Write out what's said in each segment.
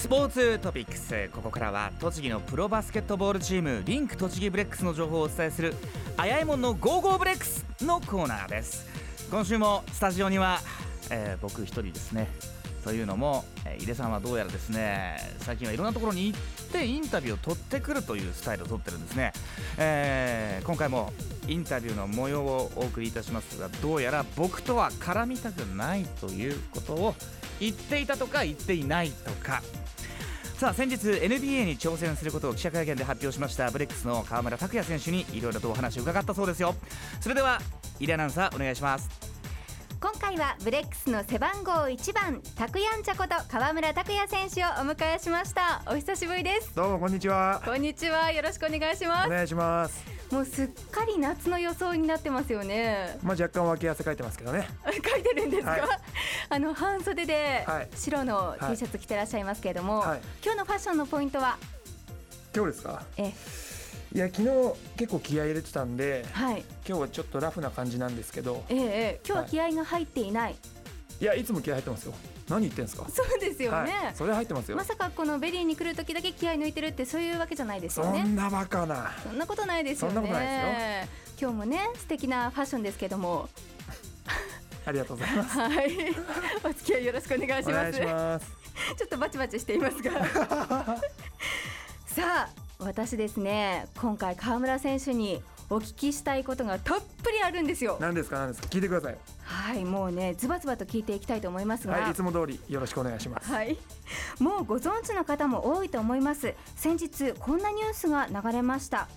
スポーツトピックス。ここからは栃木のプロバスケットボールチームリンク栃木ブレックスの情報をお伝えするあやえもんのゴーゴーブレックスのコーナーです。今週もスタジオには、えー僕一人ですね。というのも、えー井出さんはどうやらですね最近はいろんなところに行ってインタビューを取ってくるというスタイルを取ってるんですね、えー今回もインタビューの模様をお送りいたしますがどうやら僕とは絡みたくないということを言っていたとか言っていないとか。さあ先日 NBA に挑戦することを記者会見で発表しましたブレックスの河村拓哉選手にいろいろとお話を伺ったそうですよ。それでは井出アナウンサーお願いします。今回はブレックスの背番号1番タクヤンチャこと川村拓也選手をお迎えしました。お久しぶりです。どうもこんにちは。こんにちは。よろしくお願いします。お願いします。もうすっかり夏の装いになってますよね。まあ若干脇汗かいてますけどね。かいてるんですか、はい。あの半袖ではい。白のはい。T シャツ着てらっしゃいますけれども、はい。今日のファッションのポイントは？今日ですか？えいや昨日結構気合い入れてたんで、はい今日はちょっとラフな感じなんですけど、ええええ今日は気合が入っていない、いやいつも気合入ってますよ。何言ってんすか？そうですよね、はい、それ入ってますよ。まさかこのベリーに来る時だけ気合い抜いてるってそういうわけじゃないですよねそんなバカな。そんなことないですよね。そんなことない今日もね素敵なファッションですけども、ありがとうございます。はい、お付き合いよろしくお願いしお願います。します。ちょっとバチバチしていますが、さあ私ですね今回川村選手にお聞きしたいことがたっぷりあるんですよ。何ですか？何ですか？聞いてください。はい、もうねズバズバと聞いていきたいと思いますが。はいいつも通りよろしくお願いします。はい、もうご存知の方も多いと思います先日こんなニュースが流れました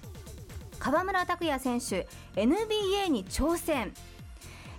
川村拓也選手 NBA に挑戦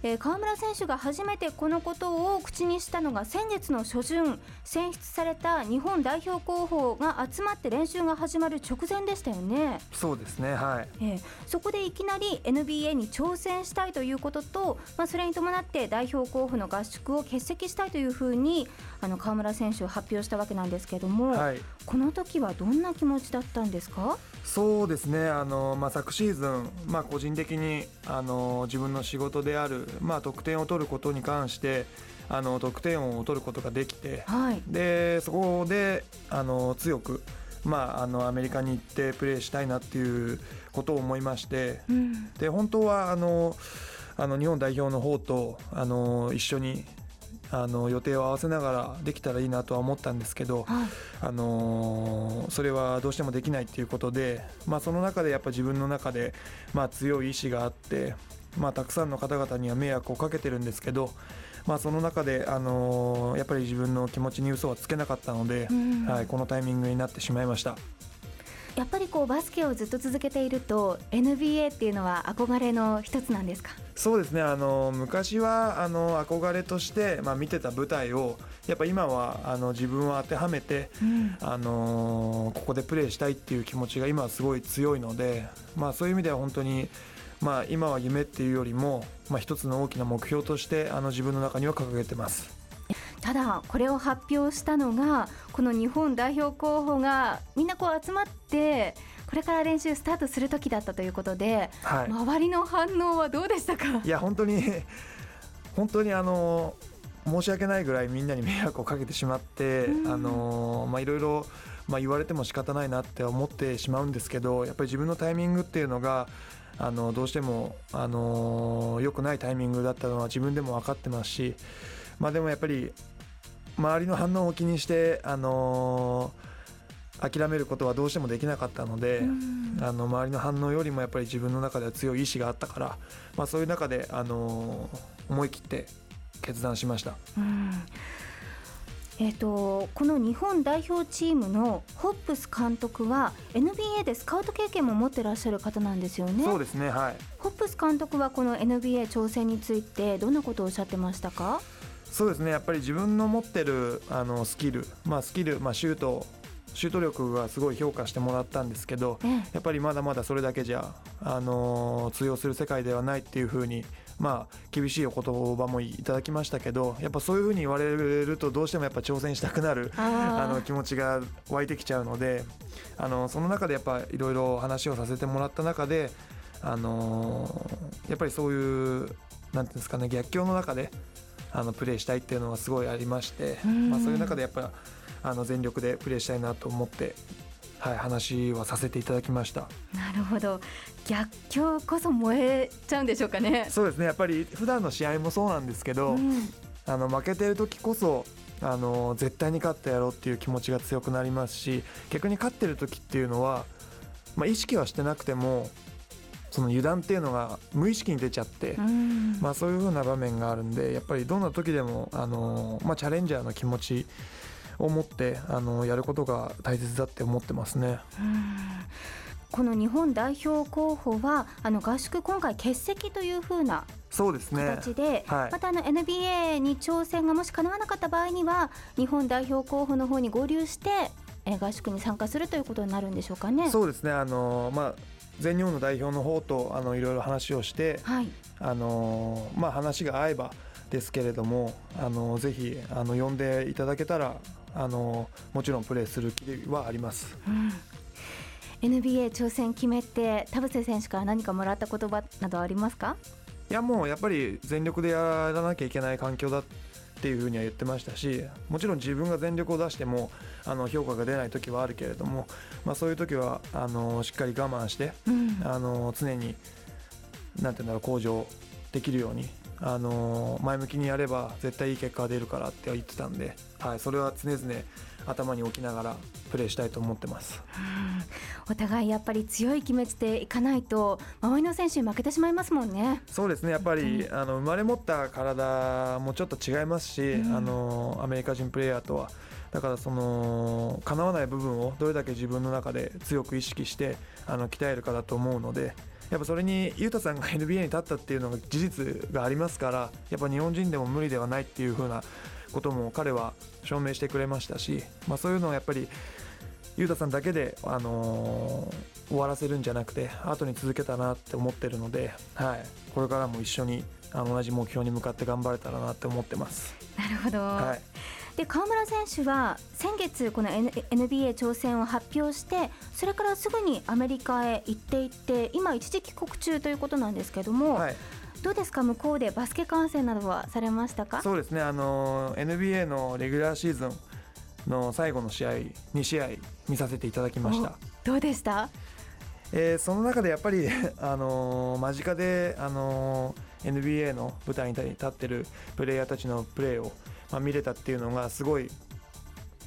えー川村選手が初めてこのことを口にしたのが先月の初旬選出された日本代表候補が集まって練習が始まる直前でしたよね、そうですねはい。えーそこでいきなり NBA に挑戦したいということと、まあ、それに伴って代表候補の合宿を欠席したいというふうにあの川村選手を発表したわけなんですけども、はい。この時はどんな気持ちだったんですか？そうですねあの、まあ、昨シーズン、まあ、個人的にあの自分の仕事である、まあ、得点を取ることに関してあの得点を取ることができてはい。でそこであの強く、まあ、あのアメリカに行ってプレーしたいなっていうことを思いましてうん。で本当はあのあの日本代表の方とあの一緒にあの予定を合わせながらできたらいいなとは思ったんですけど、はい。あのーそれはどうしてもできないっていうことで、まあ、その中でやっぱ自分の中で、まあ、強い意志があって、まあ、たくさんの方々には迷惑をかけてるんですけど、まあ、その中で、あのーやっぱり自分の気持ちに嘘はつけなかったので、うん。はい、このタイミングになってしまいました。やっぱりこうバスケをずっと続けていると NBA っていうのは憧れの一つなんですか？そうですね。あの昔はあの憧れとして、まあ、見てた舞台をやっぱ今はあの自分を当てはめて、うん。あのーここでプレーしたいっていう気持ちが今はすごい強いので、まあ、そういう意味では本当に、まあ、今は夢っていうよりも、まあ、一つの大きな目標としてあの自分の中には掲げてます。ただこれを発表したのがこの日本代表候補がみんなこう集まってこれから練習スタートする時だったということで、はい、周りの反応はどうでしたか？いや本当に 本当にあの申し訳ないぐらいみんなに迷惑をかけてしまって、うん。あのまあいろいろまあ言われても仕方ないなって思ってしまうんですけどやっぱり自分のタイミングっていうのがあのどうしてもあの良くないタイミングだったのは自分でも分かってますしまあでもやっぱり周りの反応を気にしてあの諦めることはどうしてもできなかったので、うんあの周りの反応よりもやっぱり自分の中では強い意志があったから、まあ、そういう中で、あの思い切って決断しました。うんえー、とこの日本代表チームのホップス監督は NBA でスカウト経験も持ってらっしゃる方なんですよね。そうですねはい。ホップス監督はこの NBA 挑戦についてどんなことをおっしゃってましたか？そうですねやっぱり自分の持ってるあのスキル、まあ、スキル、まあ、シュートシュート力がすごい評価してもらったんですけどええ。やっぱりまだまだそれだけじゃ、あの通用する世界ではないっていうふうに、まあ、厳しいお言葉もいただきましたけどやっぱそういうふうに言われるとどうしてもやっぱ挑戦したくなるあの気持ちが湧いてきちゃうのであのその中でやっぱいろいろ話をさせてもらった中で、あのやっぱりそういうなんていうんですかね逆境の中であのプレーしたいっていうのがすごいありまして、うん。まあ、そういう中でやっぱあの全力でプレーしたいなと思って、はい、話はさせていただきました。なるほど。逆境こそ燃えちゃうんでしょうかね。そうですね。やっぱり普段の試合もそうなんですけど、うん。あの負けてる時こそあの絶対に勝ってやろうっていう気持ちが強くなりますし逆に勝ってる時っていうのは、まあ、意識はしてなくてもその油断っていうのが無意識に出ちゃって、うん。まあ、そういう風な場面があるんでやっぱりどんな時でもあの、まあ、チャレンジャーの気持ちを持ってあのやることが大切だって思ってますね。うん。この日本代表候補はあの合宿今回欠席というふうなそうですね。形で、はい。またあの NBA に挑戦がもし叶わなかった場合には日本代表候補の方に合流して、えー合宿に参加するということになるんでしょうかね。そうですね。あの、まあ、全日本の代表の方とあのいろいろ話をして、はい、あのまあ、話が合えばですけれどもあのぜひあの呼んでいただけたらあのもちろんプレーする気はあります。うん。NBA 挑戦決めて田臥選手から何かもらった言葉などありますか？いやもうやっぱり全力でやらなきゃいけない環境だっていうふうには言ってましたしもちろん自分が全力を出してもあの評価が出ない時はあるけれども、まあ、そういう時はあのしっかり我慢してうん。あの常になんていうんだろう向上できるようにあの前向きにやれば絶対いい結果が出るからって言ってたんで、はい、それは常々頭に置きながらプレーしたいと思ってます。お互いやっぱり強い気持ちでいかないと周りの選手に負けてしまいますもんね。そうですねやっぱりあの生まれ持った体もちょっと違いますし、うんあのアメリカ人プレーヤーとはだからその叶わない部分をどれだけ自分の中で強く意識してあの鍛えるかだと思うのでやっぱそれに雄太さんが NBA に立ったっていうのが事実がありますからやっぱ日本人でも無理ではないっていう風なことも彼は証明してくれましたし、まあ、そういうのをやっぱり雄太さんだけで、あのー終わらせるんじゃなくて後に続けたなって思ってるので、はい、これからも一緒にあの同じ目標に向かって頑張れたらなって思ってます。なるほど、はいで川村選手は先月この N- NBA 挑戦を発表してそれからすぐにアメリカへ行っていって今一時帰国中ということなんですけども、はい、どうですか？向こうでバスケ観戦などはされましたか？そうですね、あの NBA のレギュラーシーズンの最後の試合2試合見させていただきました。どうでした？えーその中でやっぱり、あのー間近で、あのー NBA の舞台に立ってるプレイヤーたちのプレーを、まあ、見れたっていうのがすごい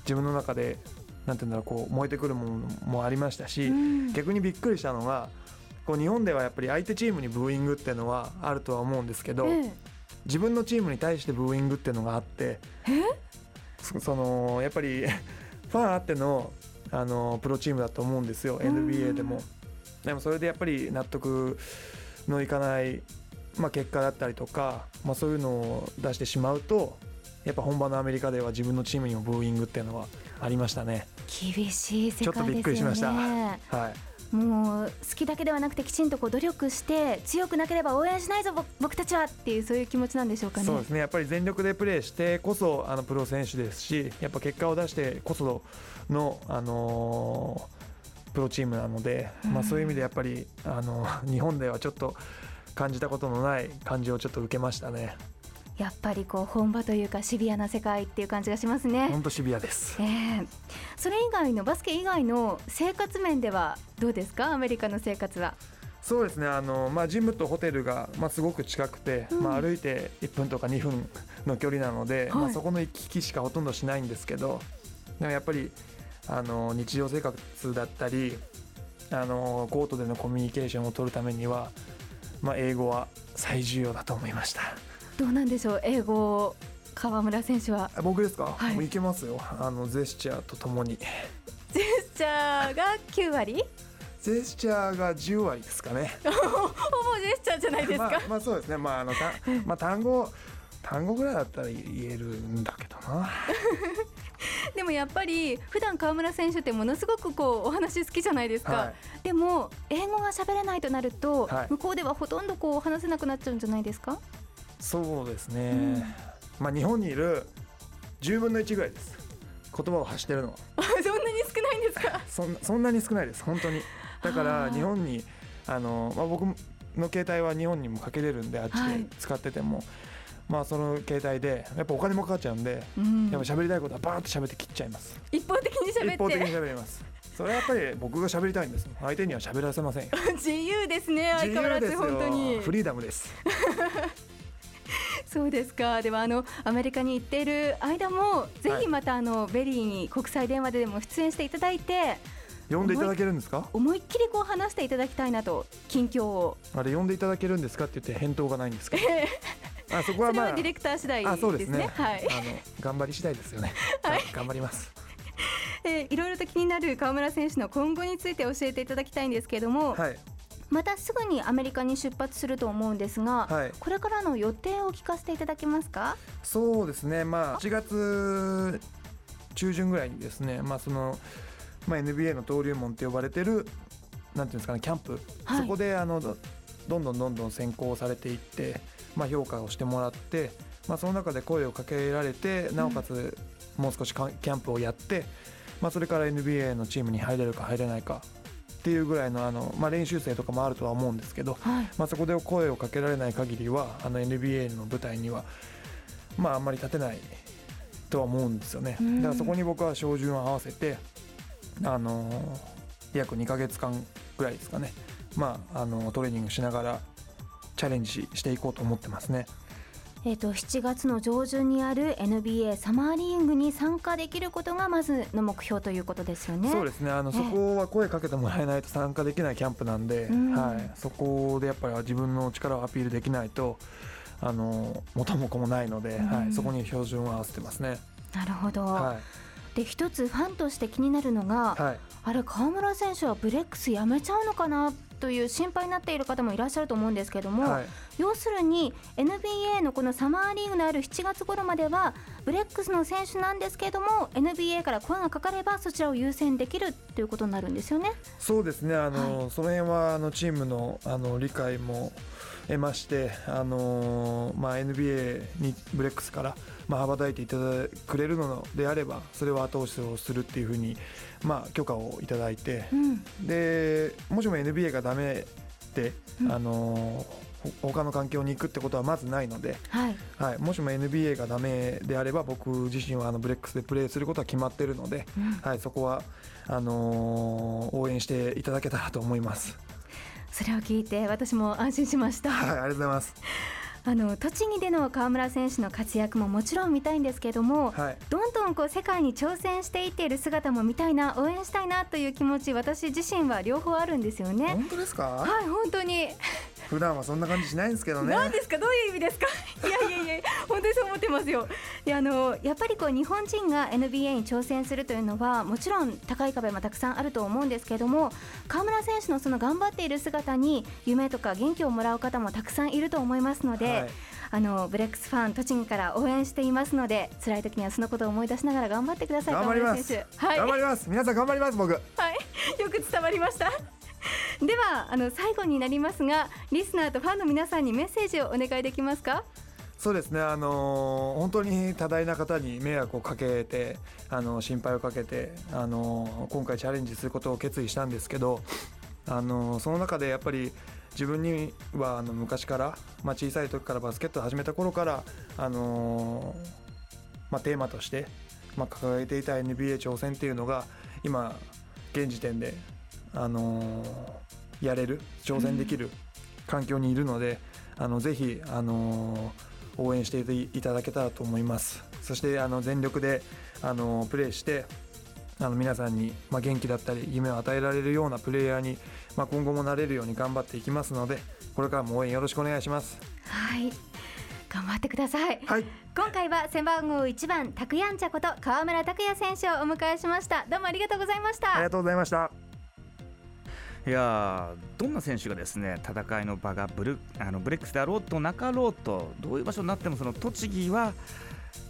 自分の中でなんていうんだろうこう燃えてくるものもありましたし、うん。逆にびっくりしたのがこう日本ではやっぱり相手チームにブーイングっていうのはあるとは思うんですけど、え自分のチームに対してブーイングっていうのがあってそそのやっぱり ファンあってのあのプロチームだと思うんですよ NBA でも。でもそれでやっぱり納得のいかない、まあ、結果だったりとか、まあ、そういうのを出してしまうとやっぱ本場のアメリカでは自分のチームにもブーイングっていうのはありましたね。厳しい世界ですよね。ちょっとびっくりしました。はい。もう好きだけではなくてきちんとこう努力して強くなければ応援しないぞぼ僕たちはっていうそういう気持ちなんでしょうかね。そうですね。やっぱり全力でプレーしてこそあのプロ選手ですしやっぱ結果を出してこその、あのープロチームなので、まあ、そういう意味でやっぱり、あの日本ではちょっと感じたことのない感じをちょっと受けましたねやっぱりこう本場というかシビアな世界っていう感じがしますね。本当シビアです。ええ。それ以外のバスケ以外の生活面ではどうですか？アメリカの生活は。そうですね。あの、まあ、ジムとホテルが、まあ、すごく近くて、うん。まあ、歩いて1分とか2分の距離なので、まあ、はいそこの行き来しかほとんどしないんですけどでもやっぱりあの日常生活だったりあのコートでのコミュニケーションを取るためには、まあ、英語は最重要だと思いましたどうなんでしょう英語川村選手は。あ僕ですか、はい。もういけますよ。あのジェスチャーとともに。ジェスチャーが9割？ジェスチャーが10割ですかね。ほぼジェスチャーじゃないですか、まあ、まあそうですね。まああのた、まあ、単語単語ぐらいだったら言えるんだけどな。でもやっぱり普段川村選手ってものすごくこうお話好きじゃないですか、はい。でも英語が喋れないとなると、はい。向こうではほとんどこう話せなくなっちゃうんじゃないですか？そうですね、うん。まあ日本にいる10分の1ぐらいです。言葉を発してるのは。そんなに少ないんですか？そんなそんなに少ないです。本当に。だかあらー。日本にあの、まあ、僕の携帯は日本にもかけれるんであっちはい。で使ってても、まあその携帯でやっぱお金もかかっちゃうんで、うん。やっぱ喋りたいことはバーッと喋って切っちゃいます。一方的に喋一方的にって喋ります。それはやっぱり 僕が喋りたいんです。相手には喋らせません。よ 自由ですね相変わらずよ。本当に。フリーダムですそうですか。ではあのアメリカに行っている間もぜひまたあの、ベリーに国際電話ででも出演していただいて呼んでいただけるんですか？思いっきりこう話していただきたいなと近況を。あれ呼んでいただけるんですかって言って返答がないんですけどあそこはまあはディレクター次第あそうですすね。はい、あの頑張り次第ですよね、はい。頑張ります。えーいろいろと気になる川村選手の今後について教えていただきたいんですけれども、はいまたすぐにアメリカに出発すると思うんですが、はい。これからの予定を聞かせていただけますか？そうですね。まあ1月中旬ぐらいにですねまあそのまあ NBA の登竜門って呼ばれてるなんていうんですかねキャンプ、はい。そこであのどどんどんどんどん選考されていってまあ評価をしてもらってまあその中で声をかけられてなおかつもう少しかキャンプをやってまあそれから NBA のチームに入れるか入れないかっていうぐらいのあのまあ練習生とかもあるとは思うんですけどはい。まあ、そこで声をかけられない限りはあの NBA の舞台には、まあ、あんまり立てないとは思うんですよね。うん。だからそこに僕は照準を合わせて、あのー約2ヶ月間ぐらいですかね、まあ、あのトレーニングしながらチャレンジしていこうと思ってますね。えー、と7月の上旬にある NBA サマーリーグに参加できることがまずの目標ということですよね。そうですね。あのえそこは声かけてもらえないと参加できないキャンプなんで、うん。はい、そこでやっぱり自分の力をアピールできないとあの元も子もないので、うん。はい、そこに標準を合わせてますね。なるほど、はい。で一つファンとして気になるのが、はい。あれ川村選手はブレックスやめちゃうのかなという心配になっている方もいらっしゃると思うんですけども、はい。要するに NBA のこのサマーリーグのある7月頃まではブレックスの選手なんですけれども NBA から声がかかればそちらを優先できるということになるんですよね。そうですね。あの、その辺はあのチームのあの理解も得ましてあの、まあ、NBA にブレックスから、まあ、羽ばたいていただくれるのであればそれを後押しをするっていうふうに、まあ、許可をいただいてうん。でもしも NBA がダメで、うん。あのほ他の環境に行くってことはまずないので、はい。はい、もしも NBA がダメであれば僕自身はあのブレックスでプレーすることは決まっているので、うん。はい、そこはあのー応援していただけたらと思います。それを聞いて私も安心しました。はい、ありがとうございます。あの栃木での川村選手の活躍ももちろん見たいんですけれども、はい、どんどんこう世界に挑戦していっている姿も見たいな応援したいなという気持ち私自身は両方あるんですよね。本当ですか？はい本当に、普段はそんな感じしないんですけどね。何ですか？どういう意味ですか？いやいやいや本当にそう思ってますよいやあのやっぱりこう日本人が NBA に挑戦するというのはもちろん高い壁もたくさんあると思うんですけれども川村選手のその頑張っている姿に夢とか元気をもらう方もたくさんいると思いますので、はいあのブレックスファン栃木から応援していますので辛い時にはそのことを思い出しながら頑張ってください頑張ります。はい頑張ります。皆さん頑張ります僕。はい、よく伝わりました。ではあの最後になりますがリスナーとファンの皆さんにメッセージをお願いできますか？そうですね。あのー本当に多大な方に迷惑をかけて、あの心配をかけて、あの今回チャレンジすることを決意したんですけど、あのその中でやっぱり自分にはあの昔から、まあ、小さい時からバスケットを始めた頃から、あのまあ、テーマとして、まあ、掲げていた NBA 挑戦っていうのが今現時点で、あのやれる挑戦できる環境にいるので、あのぜひ、あの応援していただけたらと思います。そしてあの全力で、あのプレーしてあの皆さんに、まあ、元気だったり夢を与えられるようなプレイヤーに、まあ、今後もなれるように頑張っていきますのでこれからも応援よろしくお願いします。はい。頑張ってください。はい。今回は背番号1番タクヤンチャこと川村卓也選手をお迎えしました。どうもありがとうございました。ありがとうございました。いやどんな選手がですね戦いの場がブルあのブレックスであろうとなかろうとどういう場所になってもその栃木は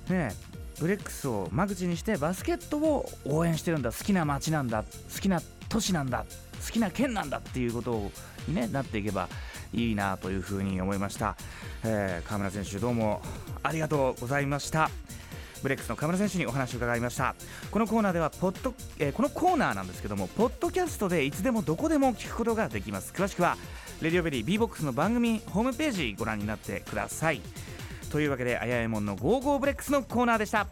ねブレックスを間口にしてバスケットを応援してるんだ。好きな街なんだ。好きな都市なんだ。好きな県なんだっていうことに、ね、なっていけばいいなというふうに思いました、えー、川村選手どうもありがとうございました。ブレックスの川村選手にお話を伺いました。このコーナーではポッド、えーこのコーナーなんですけどもポッドキャストでいつでもどこでも聞くことができます。詳しくはレディオベリー B ボックスの番組ホームページご覧になってください。というわけであやえもんのゴーゴーブレックスのコーナーでした。